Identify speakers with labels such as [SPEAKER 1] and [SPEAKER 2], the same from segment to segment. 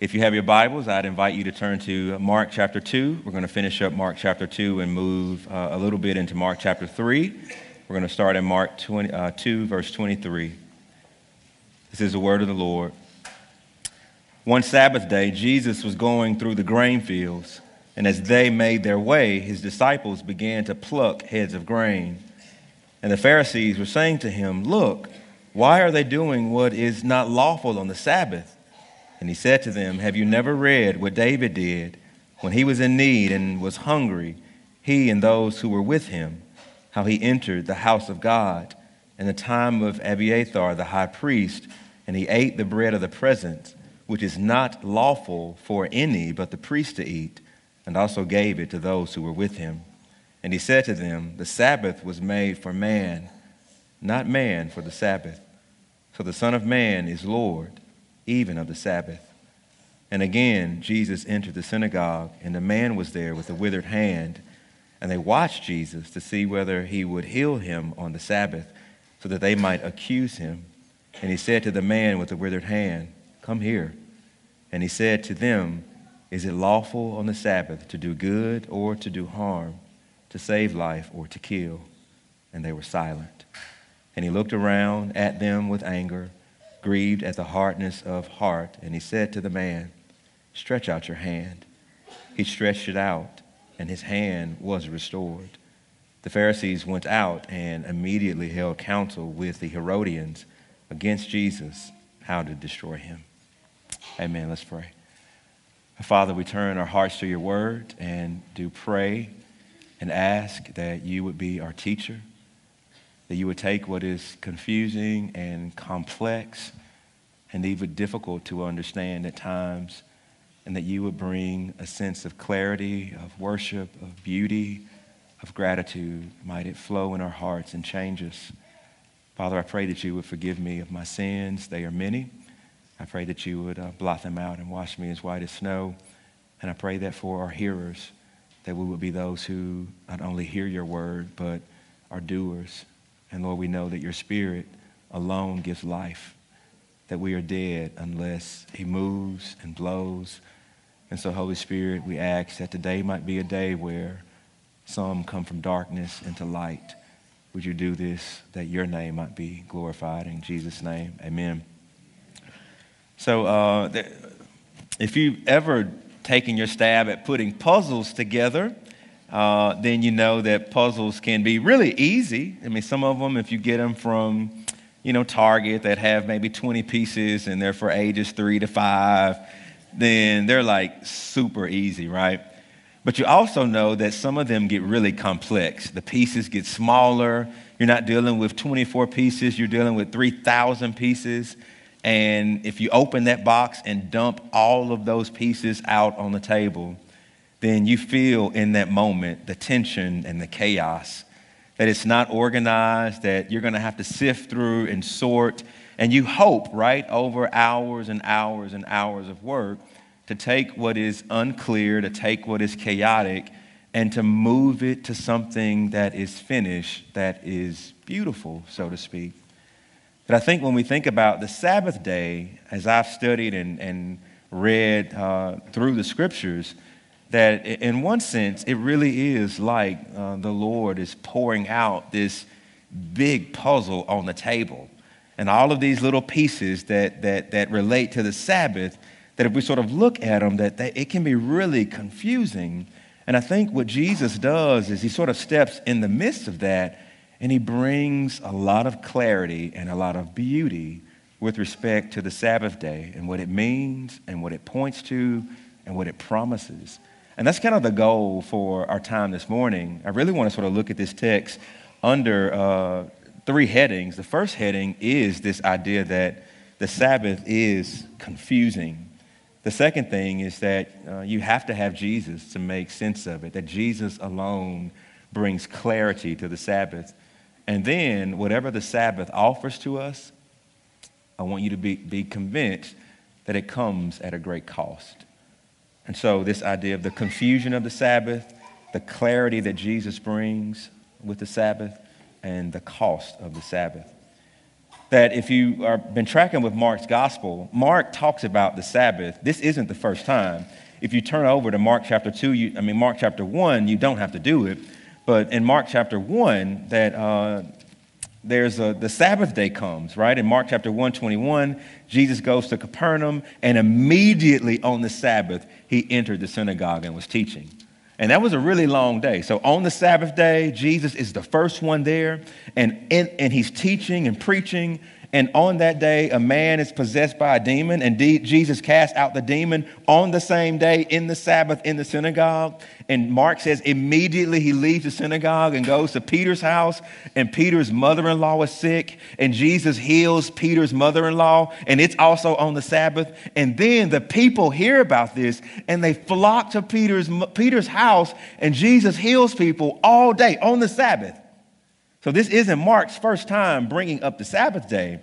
[SPEAKER 1] If you have your Bibles, I'd invite you to turn to Mark chapter 2. We're going to finish up Mark chapter 2 and move uh, a little bit into Mark chapter 3. We're going to start in Mark 20, uh, 2, verse 23. This is the word of the Lord. One Sabbath day, Jesus was going through the grain fields, and as they made their way, his disciples began to pluck heads of grain. And the Pharisees were saying to him, Look, why are they doing what is not lawful on the Sabbath? And he said to them, Have you never read what David did when he was in need and was hungry, he and those who were with him, how he entered the house of God in the time of Abiathar the high priest, and he ate the bread of the presence, which is not lawful for any but the priest to eat, and also gave it to those who were with him. And he said to them, The Sabbath was made for man, not man for the Sabbath. So the Son of Man is Lord even of the Sabbath. And again, Jesus entered the synagogue, and a man was there with a withered hand. And they watched Jesus to see whether he would heal him on the Sabbath, so that they might accuse him. And he said to the man with the withered hand, Come here. And he said to them, Is it lawful on the Sabbath to do good or to do harm, to save life or to kill? And they were silent. And he looked around at them with anger grieved at the hardness of heart. And he said to the man, Stretch out your hand. He stretched it out, and his hand was restored. The Pharisees went out and immediately held counsel with the Herodians against Jesus, how to destroy him. Amen. Let's pray. Father, we turn our hearts to your word and do pray and ask that you would be our teacher that you would take what is confusing and complex and even difficult to understand at times, and that you would bring a sense of clarity, of worship, of beauty, of gratitude. Might it flow in our hearts and change us. Father, I pray that you would forgive me of my sins. They are many. I pray that you would uh, blot them out and wash me as white as snow. And I pray that for our hearers, that we would be those who not only hear your word, but are doers and Lord, we know that your spirit alone gives life, that we are dead unless he moves and blows. And so, Holy Spirit, we ask that today might be a day where some come from darkness into light. Would you do this that your name might be glorified? In Jesus' name, amen. So, uh, if you've ever taken your stab at putting puzzles together, uh, then you know that puzzles can be really easy. I mean, some of them, if you get them from, you know, Target that have maybe 20 pieces and they're for ages three to five, then they're like super easy, right? But you also know that some of them get really complex. The pieces get smaller. You're not dealing with 24 pieces, you're dealing with 3,000 pieces. And if you open that box and dump all of those pieces out on the table, then you feel in that moment the tension and the chaos, that it's not organized, that you're going to have to sift through and sort. And you hope, right, over hours and hours and hours of work to take what is unclear, to take what is chaotic, and to move it to something that is finished, that is beautiful, so to speak. But I think when we think about the Sabbath day, as I've studied and, and read uh, through the scriptures, that in one sense, it really is like uh, the Lord is pouring out this big puzzle on the table. And all of these little pieces that, that, that relate to the Sabbath, that if we sort of look at them, that it can be really confusing. And I think what Jesus does is he sort of steps in the midst of that and he brings a lot of clarity and a lot of beauty with respect to the Sabbath day and what it means and what it points to and what it promises. And that's kind of the goal for our time this morning. I really want to sort of look at this text under uh, three headings. The first heading is this idea that the Sabbath is confusing. The second thing is that uh, you have to have Jesus to make sense of it, that Jesus alone brings clarity to the Sabbath. And then, whatever the Sabbath offers to us, I want you to be, be convinced that it comes at a great cost. And so, this idea of the confusion of the Sabbath, the clarity that Jesus brings with the Sabbath, and the cost of the Sabbath. that if you have been tracking with Mark's gospel, Mark talks about the Sabbath. This isn't the first time. If you turn over to Mark chapter 2, you, I mean, Mark chapter 1, you don't have to do it. But in Mark chapter 1, that uh, there's a, the Sabbath day comes, right? In Mark chapter 1, 21, Jesus goes to Capernaum, and immediately on the Sabbath, he entered the synagogue and was teaching. And that was a really long day. So on the Sabbath day, Jesus is the first one there, and, and, and he's teaching and preaching and on that day, a man is possessed by a demon, and Jesus cast out the demon on the same day in the Sabbath in the synagogue. And Mark says immediately he leaves the synagogue and goes to Peter's house, and Peter's mother in law is sick, and Jesus heals Peter's mother in law, and it's also on the Sabbath. And then the people hear about this, and they flock to Peter's, Peter's house, and Jesus heals people all day on the Sabbath. So this isn't Mark's first time bringing up the Sabbath day.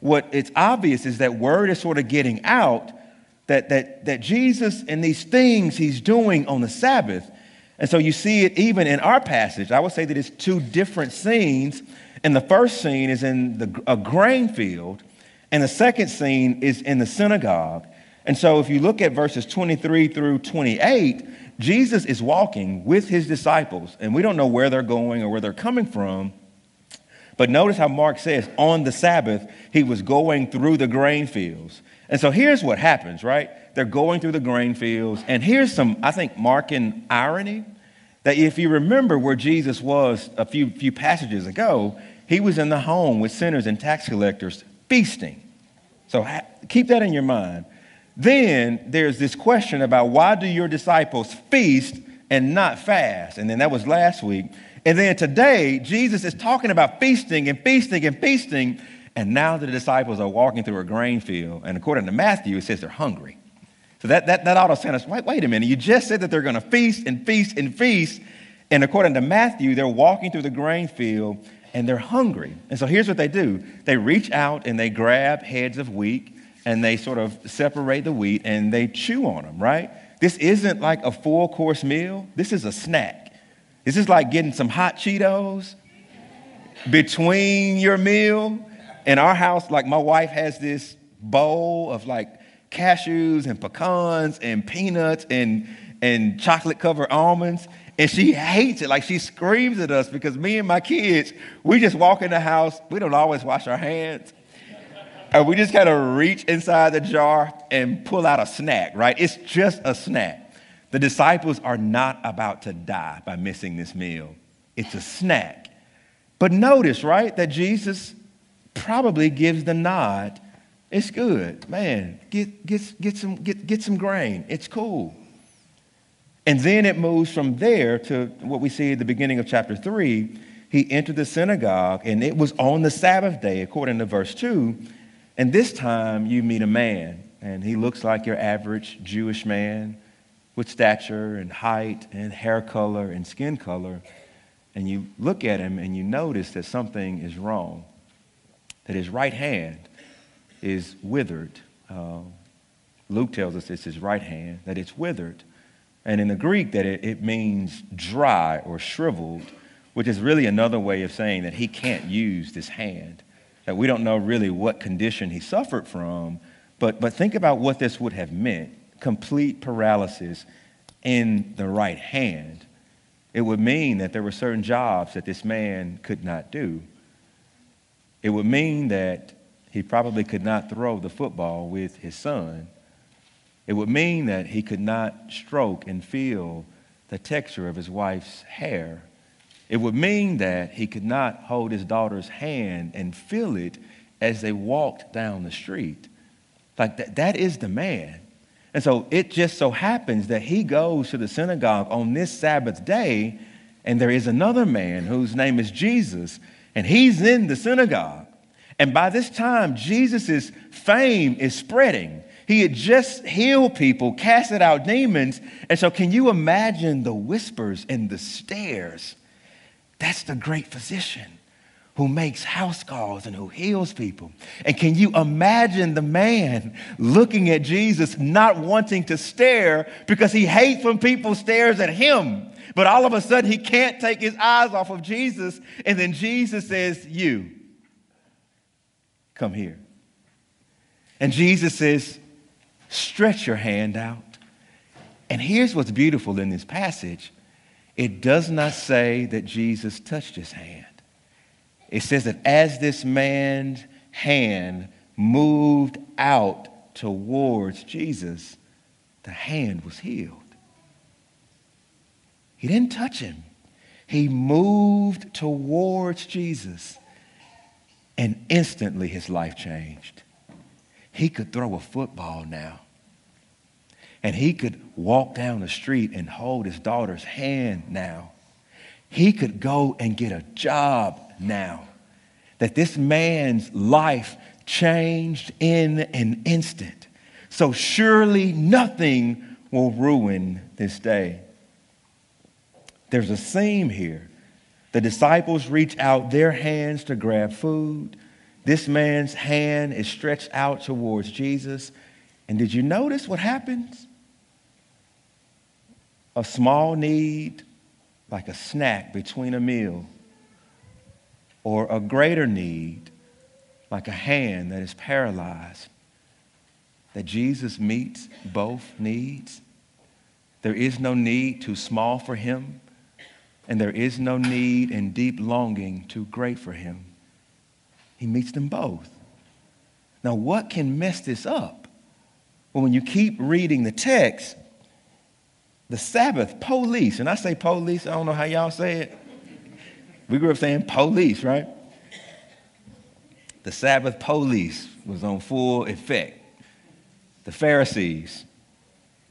[SPEAKER 1] What it's obvious is that word is sort of getting out that, that, that Jesus and these things he's doing on the Sabbath. And so you see it even in our passage. I would say that it's two different scenes. And the first scene is in the, a grain field, and the second scene is in the synagogue. And so if you look at verses 23 through 28, Jesus is walking with his disciples, and we don't know where they're going or where they're coming from. But notice how Mark says, on the Sabbath, he was going through the grain fields. And so here's what happens, right? They're going through the grain fields. And here's some, I think, Markan irony that if you remember where Jesus was a few, few passages ago, he was in the home with sinners and tax collectors feasting. So ha- keep that in your mind. Then there's this question about why do your disciples feast and not fast? And then that was last week. And then today, Jesus is talking about feasting and feasting and feasting. And now the disciples are walking through a grain field. And according to Matthew, it says they're hungry. So that, that, that ought to send us, wait, wait a minute, you just said that they're going to feast and feast and feast. And according to Matthew, they're walking through the grain field and they're hungry. And so here's what they do they reach out and they grab heads of wheat and they sort of separate the wheat and they chew on them, right? This isn't like a full course meal, this is a snack. This is like getting some hot Cheetos between your meal. In our house, like my wife has this bowl of like cashews and pecans and peanuts and, and chocolate covered almonds. And she hates it. Like she screams at us because me and my kids, we just walk in the house. We don't always wash our hands. And we just kind of reach inside the jar and pull out a snack, right? It's just a snack. The disciples are not about to die by missing this meal. It's a snack. But notice, right, that Jesus probably gives the nod. It's good. Man, get, get, get, some, get, get some grain. It's cool. And then it moves from there to what we see at the beginning of chapter 3. He entered the synagogue, and it was on the Sabbath day, according to verse 2. And this time you meet a man, and he looks like your average Jewish man with stature and height and hair color and skin color. And you look at him and you notice that something is wrong, that his right hand is withered. Uh, Luke tells us it's his right hand, that it's withered. And in the Greek, that it, it means dry or shriveled, which is really another way of saying that he can't use this hand that we don't know really what condition he suffered from, but, but think about what this would have meant complete paralysis in the right hand. It would mean that there were certain jobs that this man could not do. It would mean that he probably could not throw the football with his son. It would mean that he could not stroke and feel the texture of his wife's hair. It would mean that he could not hold his daughter's hand and feel it as they walked down the street. Like that, that is the man. And so it just so happens that he goes to the synagogue on this Sabbath day, and there is another man whose name is Jesus, and he's in the synagogue. And by this time, Jesus' fame is spreading. He had just healed people, casted out demons. And so, can you imagine the whispers and the stares? That's the great physician who makes house calls and who heals people. And can you imagine the man looking at Jesus, not wanting to stare because he hates when people stares at him. But all of a sudden he can't take his eyes off of Jesus. And then Jesus says, You. Come here. And Jesus says, Stretch your hand out. And here's what's beautiful in this passage it does not say that Jesus touched his hand. It says that as this man's hand moved out towards Jesus, the hand was healed. He didn't touch him, he moved towards Jesus, and instantly his life changed. He could throw a football now. And he could walk down the street and hold his daughter's hand now. He could go and get a job now. That this man's life changed in an instant. So surely nothing will ruin this day. There's a theme here. The disciples reach out their hands to grab food. This man's hand is stretched out towards Jesus. And did you notice what happens? A small need, like a snack between a meal, or a greater need, like a hand that is paralyzed, that Jesus meets both needs. There is no need too small for him, and there is no need and deep longing too great for him. He meets them both. Now, what can mess this up? Well, when you keep reading the text, the Sabbath police, and I say police, I don't know how y'all say it. We grew up saying police, right? The Sabbath police was on full effect. The Pharisees,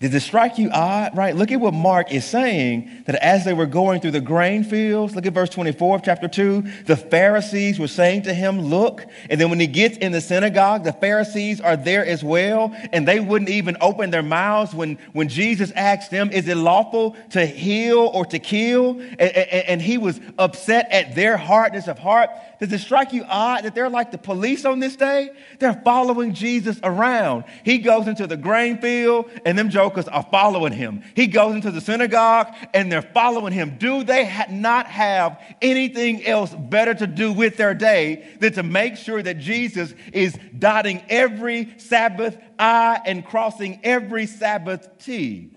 [SPEAKER 1] does it strike you odd, right? Look at what Mark is saying that as they were going through the grain fields, look at verse 24 of chapter 2. The Pharisees were saying to him, Look. And then when he gets in the synagogue, the Pharisees are there as well, and they wouldn't even open their mouths when, when Jesus asked them, Is it lawful to heal or to kill? And, and, and he was upset at their hardness of heart. Does it strike you odd that they're like the police on this day? They're following Jesus around. He goes into the grain field, and them are following him. He goes into the synagogue, and they're following him. Do they ha- not have anything else better to do with their day than to make sure that Jesus is dotting every Sabbath I and crossing every Sabbath T?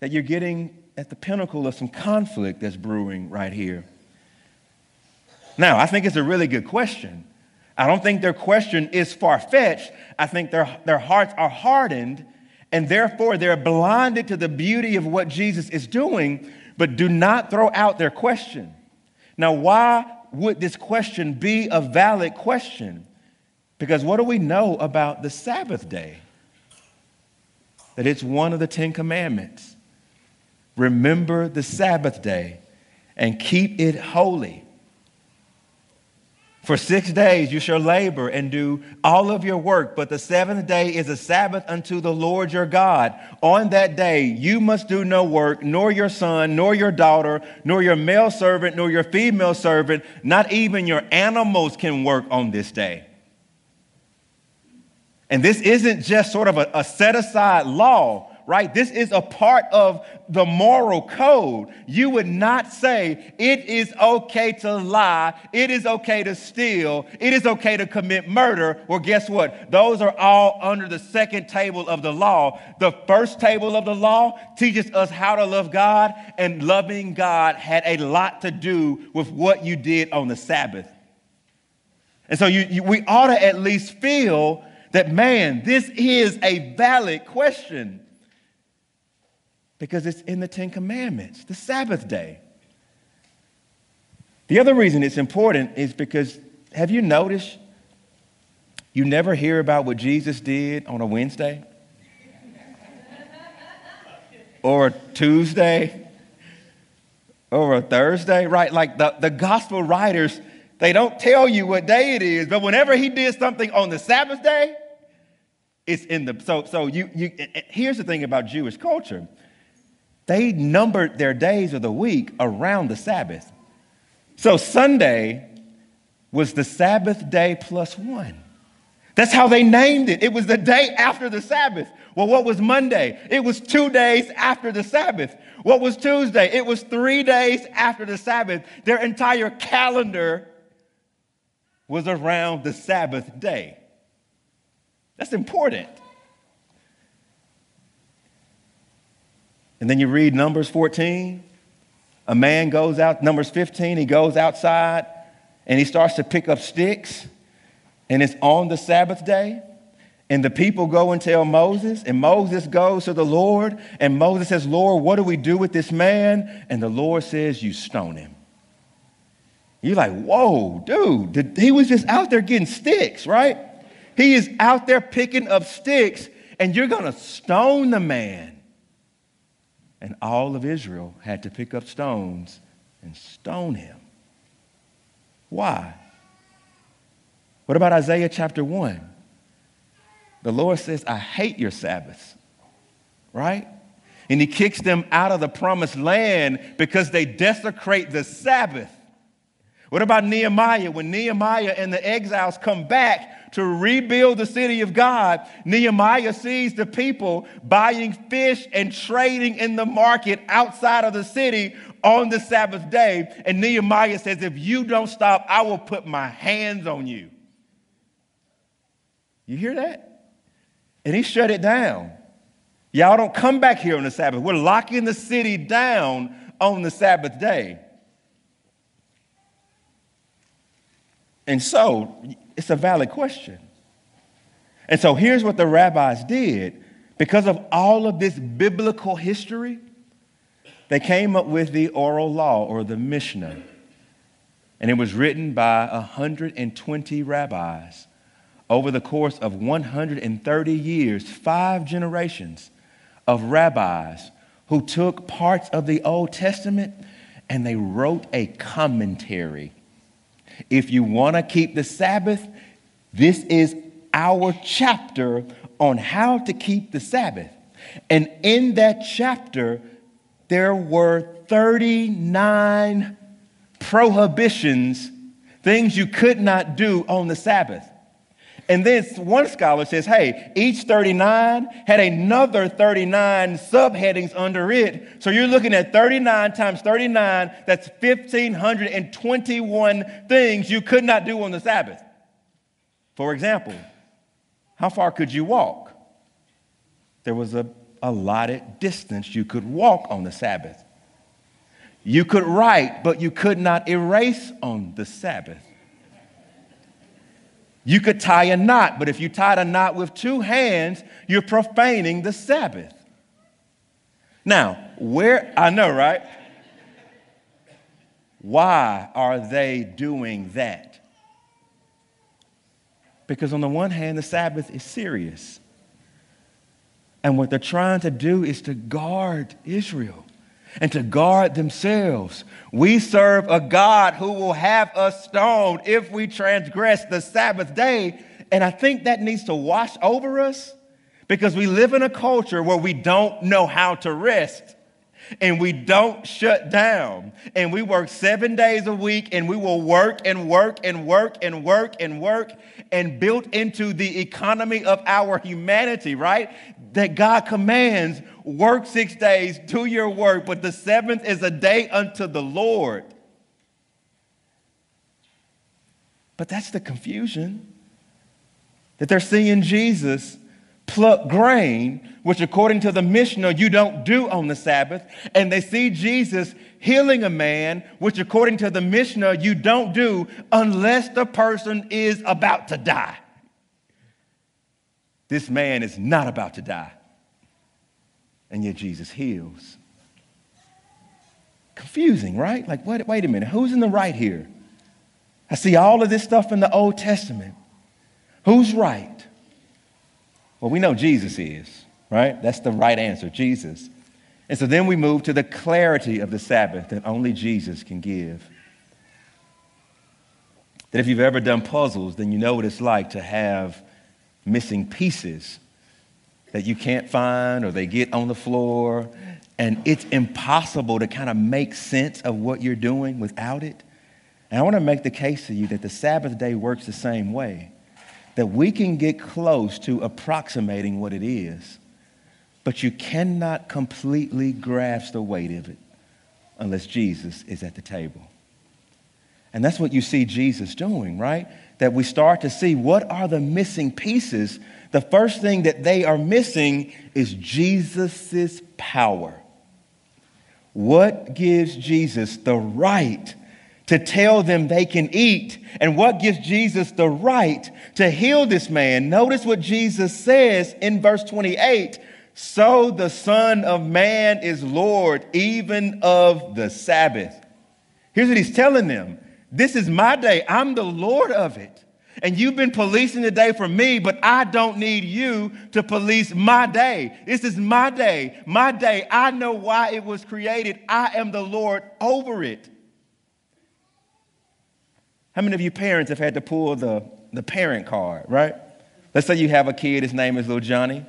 [SPEAKER 1] That you're getting at the pinnacle of some conflict that's brewing right here. Now, I think it's a really good question. I don't think their question is far fetched. I think their, their hearts are hardened, and therefore they're blinded to the beauty of what Jesus is doing, but do not throw out their question. Now, why would this question be a valid question? Because what do we know about the Sabbath day? That it's one of the Ten Commandments. Remember the Sabbath day and keep it holy. For six days you shall labor and do all of your work, but the seventh day is a Sabbath unto the Lord your God. On that day you must do no work, nor your son, nor your daughter, nor your male servant, nor your female servant, not even your animals can work on this day. And this isn't just sort of a, a set aside law right? This is a part of the moral code. You would not say it is okay to lie, it is okay to steal, it is okay to commit murder. Well, guess what? Those are all under the second table of the law. The first table of the law teaches us how to love God, and loving God had a lot to do with what you did on the Sabbath. And so you, you, we ought to at least feel that, man, this is a valid question because it's in the Ten Commandments, the Sabbath day. The other reason it's important is because have you noticed you never hear about what Jesus did on a Wednesday or a Tuesday or a Thursday, right? Like the, the gospel writers, they don't tell you what day it is, but whenever he did something on the Sabbath day, it's in the so so you you here's the thing about Jewish culture they numbered their days of the week around the Sabbath. So Sunday was the Sabbath day plus one. That's how they named it. It was the day after the Sabbath. Well, what was Monday? It was two days after the Sabbath. What was Tuesday? It was three days after the Sabbath. Their entire calendar was around the Sabbath day. That's important. And then you read Numbers 14. A man goes out, Numbers 15, he goes outside and he starts to pick up sticks, and it's on the Sabbath day. And the people go and tell Moses, and Moses goes to the Lord, and Moses says, Lord, what do we do with this man? And the Lord says, You stone him. You're like, Whoa, dude, he was just out there getting sticks, right? He is out there picking up sticks, and you're going to stone the man. And all of Israel had to pick up stones and stone him. Why? What about Isaiah chapter 1? The Lord says, I hate your Sabbaths, right? And he kicks them out of the promised land because they desecrate the Sabbath. What about Nehemiah? When Nehemiah and the exiles come back to rebuild the city of God, Nehemiah sees the people buying fish and trading in the market outside of the city on the Sabbath day. And Nehemiah says, If you don't stop, I will put my hands on you. You hear that? And he shut it down. Y'all don't come back here on the Sabbath. We're locking the city down on the Sabbath day. And so it's a valid question. And so here's what the rabbis did. Because of all of this biblical history, they came up with the oral law or the Mishnah. And it was written by 120 rabbis over the course of 130 years, five generations of rabbis who took parts of the Old Testament and they wrote a commentary. If you want to keep the Sabbath, this is our chapter on how to keep the Sabbath. And in that chapter, there were 39 prohibitions, things you could not do on the Sabbath. And then one scholar says, hey, each 39 had another 39 subheadings under it. So you're looking at 39 times 39, that's 1,521 things you could not do on the Sabbath. For example, how far could you walk? There was a allotted distance you could walk on the Sabbath. You could write, but you could not erase on the Sabbath. You could tie a knot, but if you tied a knot with two hands, you're profaning the Sabbath. Now, where, I know, right? Why are they doing that? Because, on the one hand, the Sabbath is serious. And what they're trying to do is to guard Israel and to guard themselves. We serve a God who will have us stoned if we transgress the Sabbath day. And I think that needs to wash over us because we live in a culture where we don't know how to rest and we don't shut down and we work seven days a week and we will work and work and work and work and work and built into the economy of our humanity, right? That God commands work six days, do your work, but the seventh is a day unto the Lord. But that's the confusion that they're seeing Jesus pluck grain, which according to the Mishnah you don't do on the Sabbath, and they see Jesus healing a man, which according to the Mishnah you don't do unless the person is about to die. This man is not about to die, and yet Jesus heals. Confusing, right? Like, wait, wait a minute, who's in the right here? I see all of this stuff in the Old Testament. Who's right? Well, we know Jesus is, right? That's the right answer, Jesus. And so then we move to the clarity of the Sabbath that only Jesus can give. That if you've ever done puzzles, then you know what it's like to have missing pieces that you can't find or they get on the floor. And it's impossible to kind of make sense of what you're doing without it. And I want to make the case to you that the Sabbath day works the same way that we can get close to approximating what it is, but you cannot completely grasp the weight of it unless Jesus is at the table. And that's what you see Jesus doing, right? That we start to see what are the missing pieces. The first thing that they are missing is Jesus' power. What gives Jesus the right to tell them they can eat? And what gives Jesus the right to heal this man? Notice what Jesus says in verse 28 So the Son of Man is Lord, even of the Sabbath. Here's what he's telling them This is my day, I'm the Lord of it. And you've been policing the day for me, but I don't need you to police my day. This is my day, my day. I know why it was created. I am the Lord over it. How many of you parents have had to pull the, the parent card, right? Let's say you have a kid, his name is little Johnny,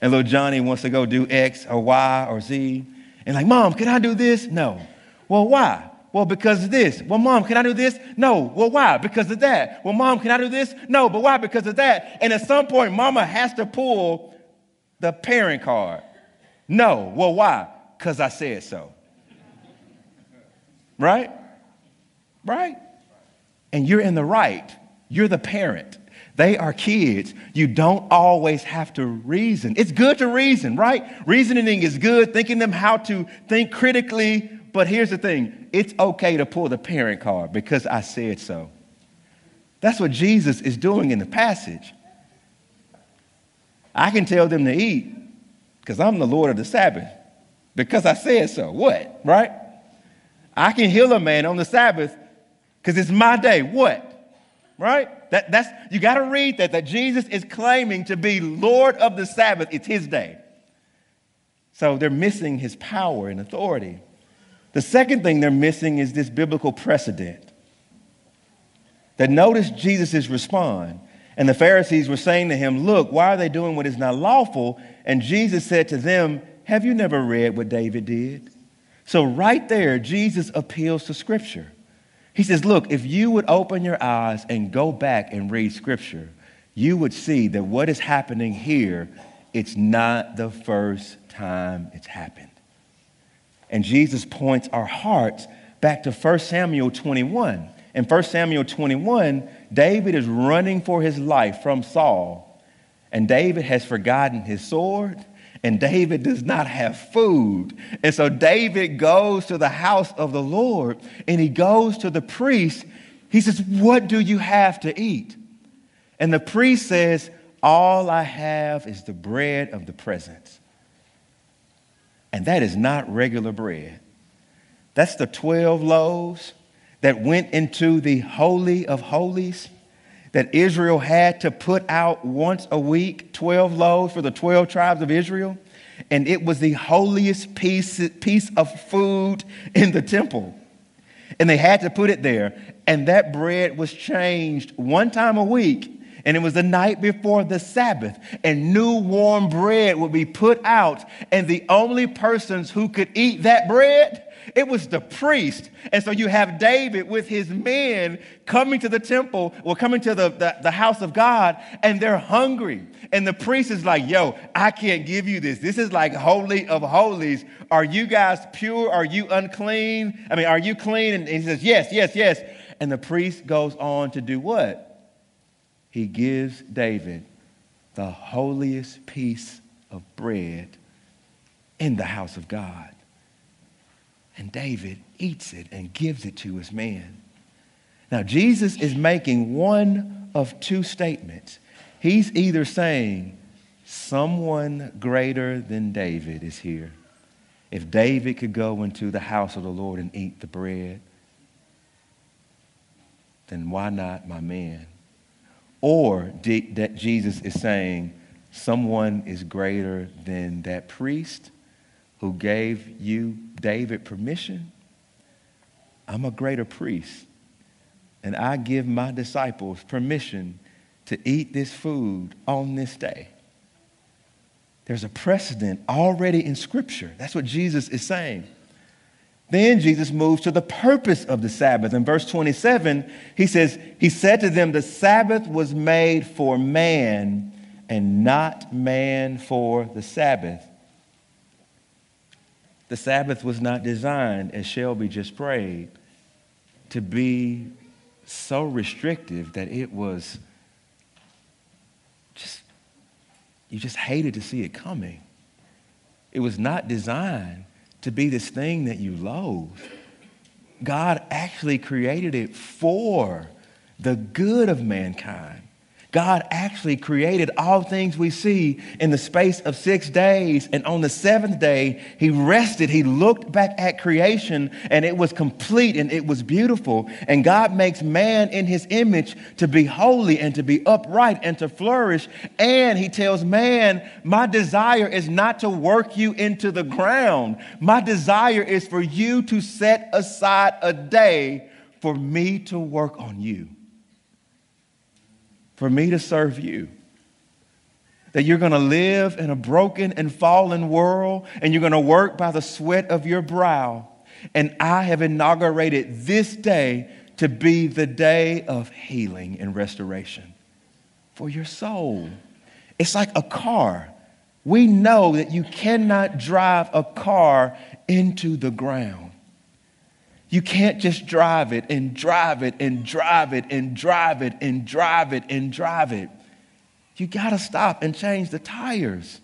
[SPEAKER 1] and little Johnny wants to go do X or Y or Z. And like, Mom, can I do this? No. Well, why? Well, because of this. Well, mom, can I do this? No. Well, why? Because of that. Well, mom, can I do this? No. But why? Because of that. And at some point, mama has to pull the parent card. No. Well, why? Because I said so. Right? Right? And you're in the right. You're the parent. They are kids. You don't always have to reason. It's good to reason, right? Reasoning is good, thinking them how to think critically. But here's the thing it's okay to pull the parent card because I said so. That's what Jesus is doing in the passage. I can tell them to eat because I'm the Lord of the Sabbath because I said so. What? Right? I can heal a man on the Sabbath because it's my day. What? Right? That, that's you got to read that that Jesus is claiming to be Lord of the Sabbath. It's his day. So they're missing his power and authority. The second thing they're missing is this biblical precedent. That notice Jesus' response. And the Pharisees were saying to him, Look, why are they doing what is not lawful? And Jesus said to them, Have you never read what David did? So, right there, Jesus appeals to Scripture. He says, Look, if you would open your eyes and go back and read Scripture, you would see that what is happening here, it's not the first time it's happened. And Jesus points our hearts back to 1 Samuel 21. In 1 Samuel 21, David is running for his life from Saul. And David has forgotten his sword, and David does not have food. And so David goes to the house of the Lord, and he goes to the priest. He says, What do you have to eat? And the priest says, All I have is the bread of the presence. And that is not regular bread. That's the 12 loaves that went into the Holy of Holies that Israel had to put out once a week 12 loaves for the 12 tribes of Israel. And it was the holiest piece, piece of food in the temple. And they had to put it there. And that bread was changed one time a week and it was the night before the Sabbath, and new warm bread would be put out, and the only persons who could eat that bread it was the priest. And so you have David with his men coming to the temple or coming to the, the, the, house of God, and they're hungry. And the priest is like, Yo, I can't give you this. This is like holy of holies. Are you guys pure? Are you unclean? I mean, are you clean? And he says, Yes, yes, yes. And the priest goes on to do what? He gives David the holiest piece of bread in the house of God. And David eats it and gives it to his man. Now, Jesus is making one of two statements. He's either saying, Someone greater than David is here. If David could go into the house of the Lord and eat the bread, then why not my man? Or that Jesus is saying someone is greater than that priest who gave you, David, permission? I'm a greater priest, and I give my disciples permission to eat this food on this day. There's a precedent already in Scripture. That's what Jesus is saying. Then Jesus moves to the purpose of the Sabbath. In verse 27, he says, He said to them, The Sabbath was made for man and not man for the Sabbath. The Sabbath was not designed, as Shelby just prayed, to be so restrictive that it was just, you just hated to see it coming. It was not designed to be this thing that you loathe. God actually created it for the good of mankind. God actually created all things we see in the space of six days. And on the seventh day, he rested. He looked back at creation and it was complete and it was beautiful. And God makes man in his image to be holy and to be upright and to flourish. And he tells man, My desire is not to work you into the ground. My desire is for you to set aside a day for me to work on you for me to serve you. That you're going to live in a broken and fallen world and you're going to work by the sweat of your brow. And I have inaugurated this day to be the day of healing and restoration for your soul. It's like a car. We know that you cannot drive a car into the ground. You can't just drive it and drive it and drive it and drive it and drive it and drive it. You got to stop and change the tires.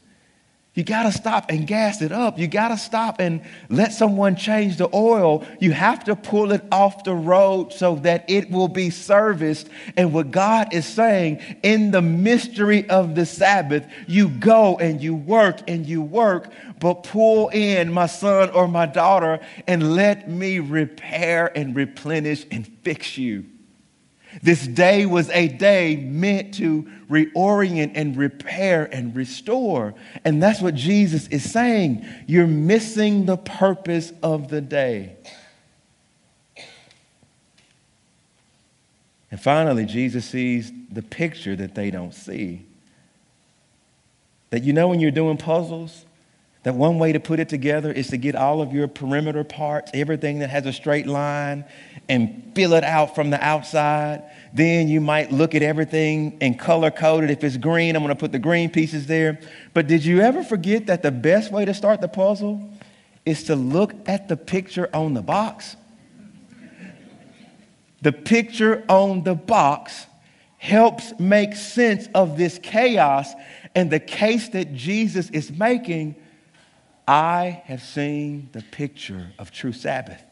[SPEAKER 1] You got to stop and gas it up. You got to stop and let someone change the oil. You have to pull it off the road so that it will be serviced. And what God is saying in the mystery of the Sabbath, you go and you work and you work, but pull in my son or my daughter and let me repair and replenish and fix you. This day was a day meant to reorient and repair and restore. And that's what Jesus is saying. You're missing the purpose of the day. And finally, Jesus sees the picture that they don't see. That you know when you're doing puzzles, that one way to put it together is to get all of your perimeter parts, everything that has a straight line, and fill it out from the outside. Then you might look at everything and color code it. If it's green, I'm going to put the green pieces there. But did you ever forget that the best way to start the puzzle is to look at the picture on the box? The picture on the box helps make sense of this chaos and the case that Jesus is making I have seen the picture of true Sabbath.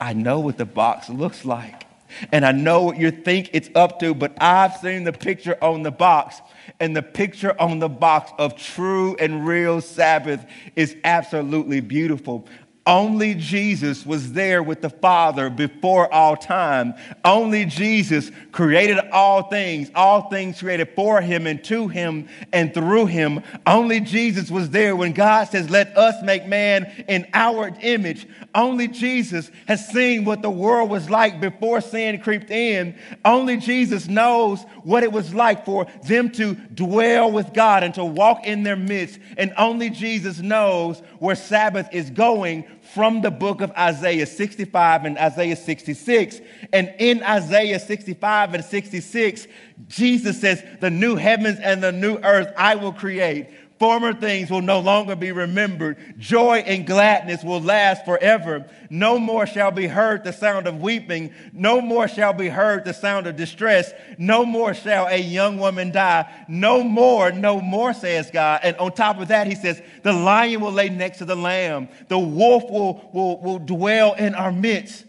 [SPEAKER 1] I know what the box looks like. And I know what you think it's up to, but I've seen the picture on the box. And the picture on the box of true and real Sabbath is absolutely beautiful. Only Jesus was there with the Father before all time. Only Jesus created all things, all things created for him and to him and through him. Only Jesus was there when God says, Let us make man in our image. Only Jesus has seen what the world was like before sin crept in. Only Jesus knows what it was like for them to dwell with God and to walk in their midst. And only Jesus knows where Sabbath is going from the book of Isaiah 65 and Isaiah 66. And in Isaiah 65 and 66, Jesus says, The new heavens and the new earth I will create Former things will no longer be remembered. Joy and gladness will last forever. No more shall be heard the sound of weeping. No more shall be heard the sound of distress. No more shall a young woman die. No more, no more, says God. And on top of that, he says, the lion will lay next to the lamb. The wolf will, will, will dwell in our midst.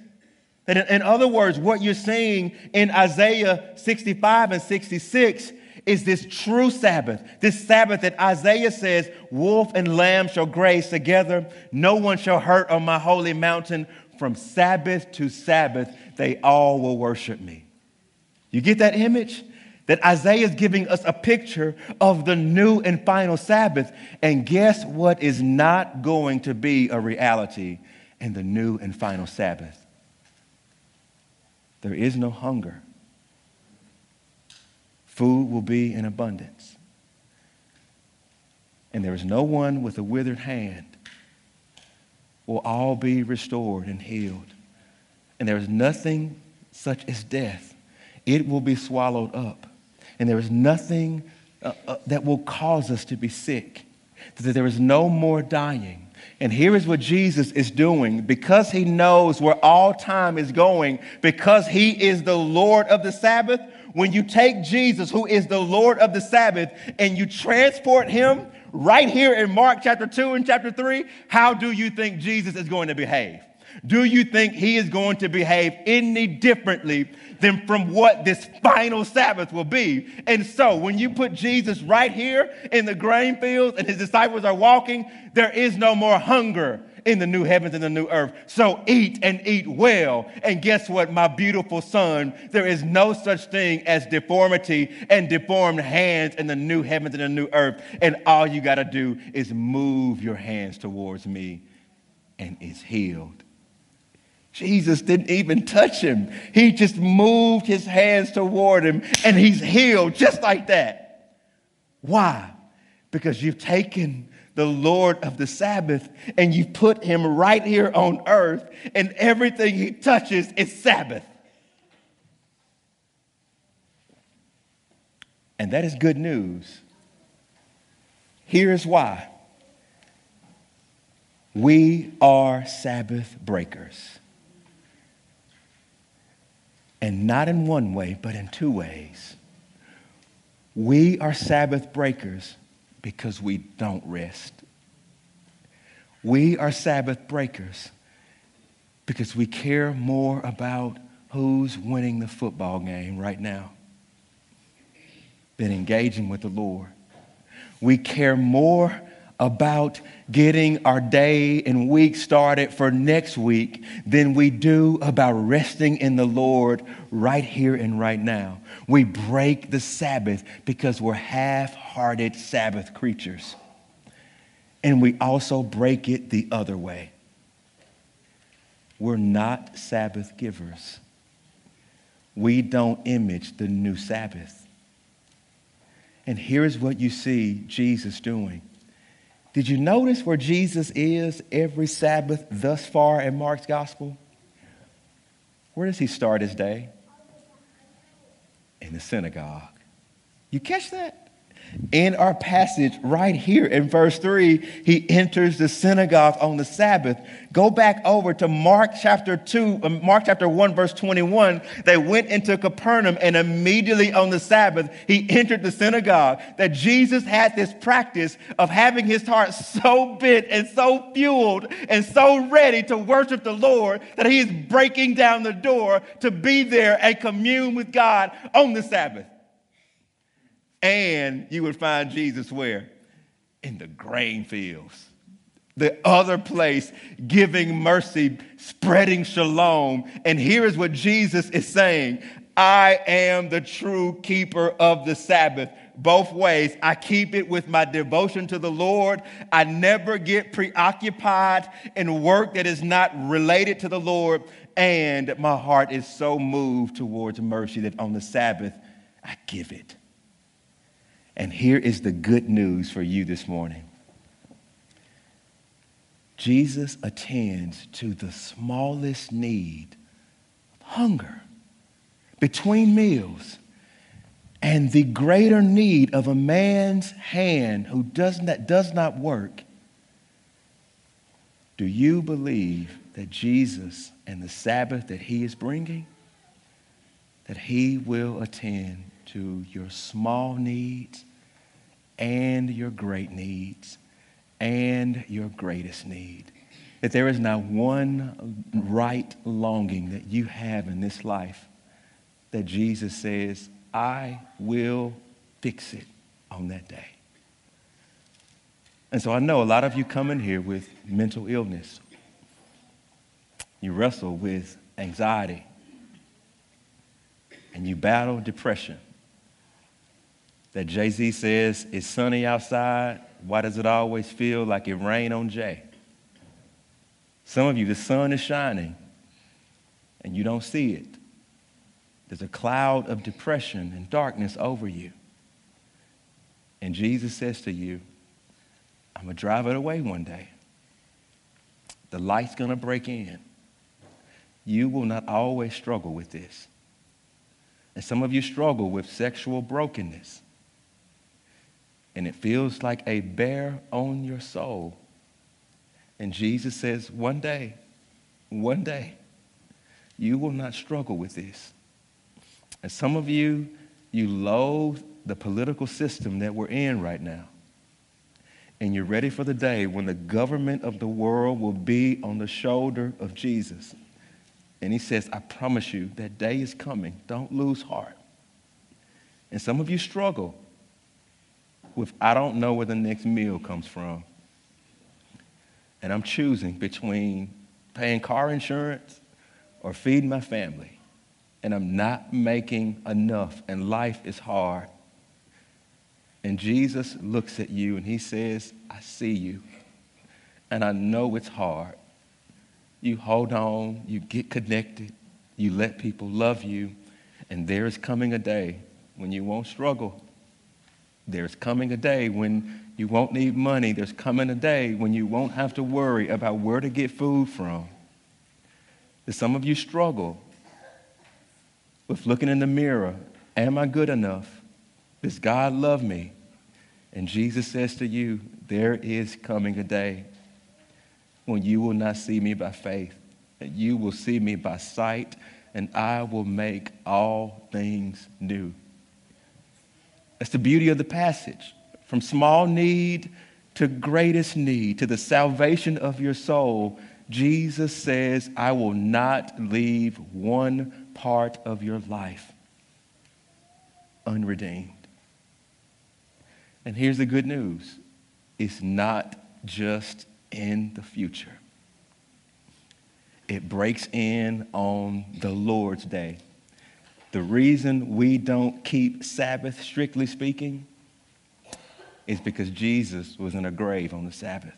[SPEAKER 1] In other words, what you're seeing in Isaiah 65 and 66 is this true Sabbath, this Sabbath that Isaiah says, wolf and lamb shall graze together. No one shall hurt on my holy mountain. From Sabbath to Sabbath, they all will worship me. You get that image? That Isaiah is giving us a picture of the new and final Sabbath. And guess what is not going to be a reality in the new and final Sabbath? There is no hunger. Food will be in abundance. And there is no one with a withered hand. Will all be restored and healed. And there is nothing such as death. It will be swallowed up. And there is nothing uh, uh, that will cause us to be sick. That there is no more dying. And here is what Jesus is doing because he knows where all time is going, because he is the Lord of the Sabbath. When you take Jesus, who is the Lord of the Sabbath, and you transport him right here in Mark chapter 2 and chapter 3, how do you think Jesus is going to behave? Do you think he is going to behave any differently than from what this final Sabbath will be? And so, when you put Jesus right here in the grain fields and his disciples are walking, there is no more hunger in the new heavens and the new earth. So eat and eat well. And guess what, my beautiful son? There is no such thing as deformity and deformed hands in the new heavens and the new earth. And all you got to do is move your hands towards me and it's healed. Jesus didn't even touch him. He just moved his hands toward him and he's healed just like that. Why? Because you've taken the Lord of the Sabbath and you put him right here on earth and everything he touches is Sabbath. And that is good news. Here's why we are Sabbath breakers. And not in one way, but in two ways. We are Sabbath breakers because we don't rest. We are Sabbath breakers because we care more about who's winning the football game right now than engaging with the Lord. We care more about getting our day and week started for next week than we do about resting in the Lord right here and right now. We break the Sabbath because we're half hearted Sabbath creatures. And we also break it the other way. We're not Sabbath givers. We don't image the new Sabbath. And here's what you see Jesus doing did you notice where Jesus is every Sabbath thus far in Mark's gospel? Where does he start his day? In the synagogue. You catch that? In our passage right here in verse 3, he enters the synagogue on the Sabbath. Go back over to Mark chapter 2, uh, Mark chapter 1, verse 21. They went into Capernaum, and immediately on the Sabbath, he entered the synagogue. That Jesus had this practice of having his heart so bent and so fueled and so ready to worship the Lord that he is breaking down the door to be there and commune with God on the Sabbath. And you would find Jesus where? In the grain fields. The other place, giving mercy, spreading shalom. And here is what Jesus is saying I am the true keeper of the Sabbath. Both ways. I keep it with my devotion to the Lord. I never get preoccupied in work that is not related to the Lord. And my heart is so moved towards mercy that on the Sabbath, I give it. And here is the good news for you this morning Jesus attends to the smallest need hunger between meals and the greater need of a man's hand who does not, does not work. Do you believe that Jesus and the Sabbath that he is bringing, that he will attend to your small needs and your great needs and your greatest need. That there is not one right longing that you have in this life that Jesus says, I will fix it on that day. And so I know a lot of you come in here with mental illness. You wrestle with anxiety and you battle depression that Jay Z says, It's sunny outside. Why does it always feel like it rained on Jay? Some of you, the sun is shining and you don't see it. There's a cloud of depression and darkness over you. And Jesus says to you, I'm going to drive it away one day. The light's going to break in. You will not always struggle with this. And some of you struggle with sexual brokenness and it feels like a bear on your soul. And Jesus says, one day, one day, you will not struggle with this. And some of you, you loathe the political system that we're in right now. And you're ready for the day when the government of the world will be on the shoulder of Jesus. And he says, I promise you, that day is coming. Don't lose heart. And some of you struggle with, I don't know where the next meal comes from. And I'm choosing between paying car insurance or feeding my family. And I'm not making enough, and life is hard. And Jesus looks at you and he says, I see you. And I know it's hard. You hold on, you get connected, you let people love you, and there is coming a day when you won't struggle. There's coming a day when you won't need money. There's coming a day when you won't have to worry about where to get food from. Some of you struggle with looking in the mirror. Am I good enough? Does God love me? And Jesus says to you, There is coming a day when you will not see me by faith, and you will see me by sight, and I will make all things new. That's the beauty of the passage. From small need to greatest need, to the salvation of your soul, Jesus says, I will not leave one part of your life unredeemed. And here's the good news it's not just in the future, it breaks in on the Lord's day. The reason we don't keep Sabbath, strictly speaking, is because Jesus was in a grave on the Sabbath.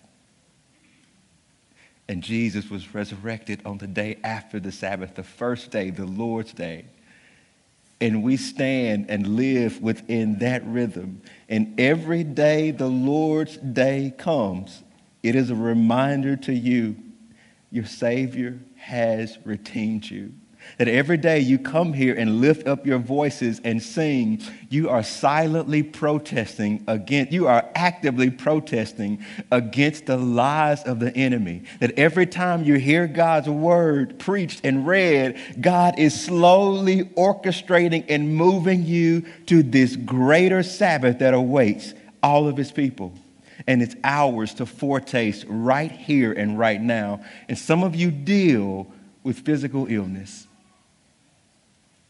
[SPEAKER 1] And Jesus was resurrected on the day after the Sabbath, the first day, the Lord's day. And we stand and live within that rhythm. And every day the Lord's day comes, it is a reminder to you your Savior has redeemed you. That every day you come here and lift up your voices and sing, you are silently protesting against, you are actively protesting against the lies of the enemy. That every time you hear God's word preached and read, God is slowly orchestrating and moving you to this greater Sabbath that awaits all of his people and it's ours to foretaste right here and right now. And some of you deal with physical illness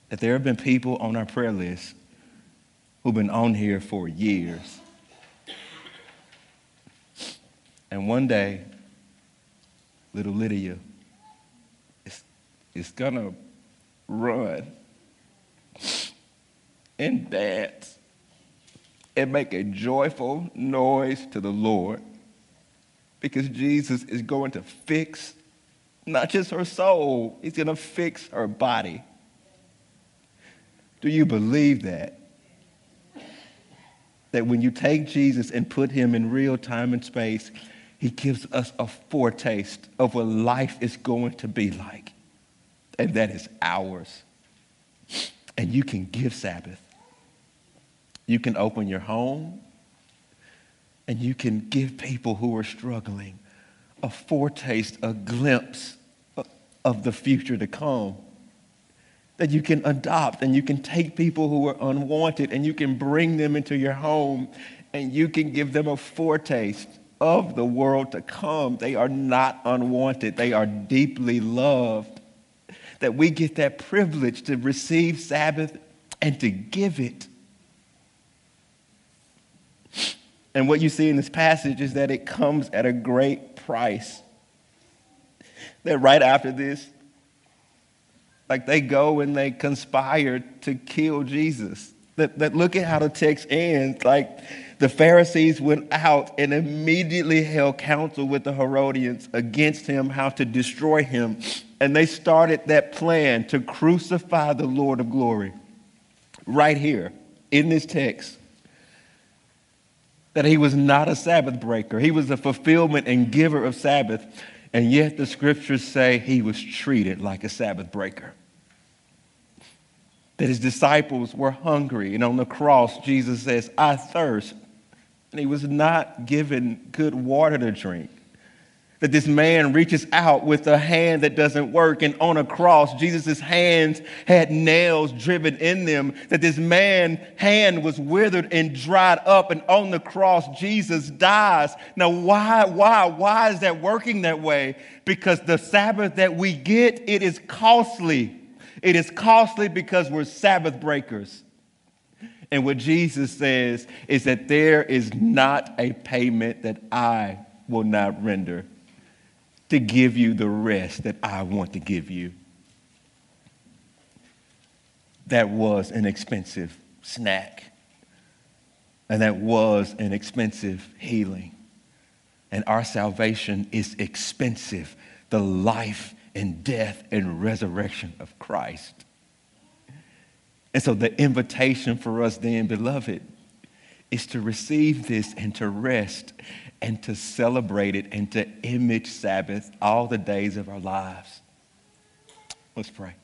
[SPEAKER 1] that there have been people on our prayer list who've been on here for years. And one day, little Lydia is, is to run and dance and make a joyful noise to the Lord because Jesus is going to fix not just her soul, he's to fix her body. Do you believe that? That when you take Jesus and put him in real time and space, he gives us a foretaste of what life is going to be like. And that is ours. And you can give Sabbath. You can open your home and you can give people who are struggling a foretaste, a glimpse of the future to come that you can adopt and you can take people who are unwanted and you can bring them into your home and you can give them a foretaste of the world to come. They are not unwanted, they are deeply loved. That we get that privilege to receive Sabbath and to give it. And what you see in this passage is that it comes at a great price. That right after this, like they go and they conspire to kill Jesus. That, that look at how the text ends. Like the Pharisees went out and immediately held counsel with the Herodians against him, how to destroy him. And they started that plan to crucify the Lord of glory. Right here in this text. That he was not a Sabbath breaker, he was a fulfillment and giver of Sabbath. And yet the scriptures say he was treated like a Sabbath breaker. That his disciples were hungry, and on the cross, Jesus says, I thirst. And he was not given good water to drink. that this man reaches out with a hand that doesn't work and on a cross jesus' hands had nails driven in them that this man hand was withered and dried up and on the cross jesus dies now why why why is that working that way because the sabbath that we get it is costly it is costly because we're sabbath breakers and what jesus says is that there is not a payment that i will not render to give you the rest that I want to give you. That was an expensive snack. And that was an expensive healing. And our salvation is expensive. The life and death and resurrection of Christ. And so the invitation for us then, beloved, is to receive this and to rest and to celebrate it and to image Sabbath all the days of our lives. Let's pray.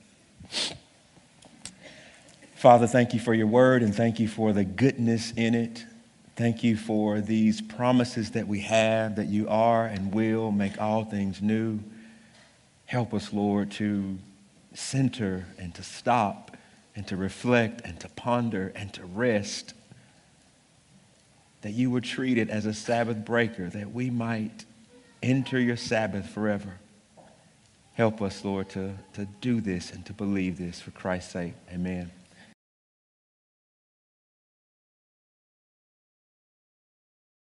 [SPEAKER 1] Father, thank you for your word and thank you for the goodness in it. Thank you for these promises that we have that you are and will make all things new. Help us, Lord, to center and to stop and to reflect and to ponder and to rest that you would treat it as a Sabbath breaker, that we might enter your Sabbath forever. Help us, Lord, to, to do this and to believe this for Christ's sake. Amen.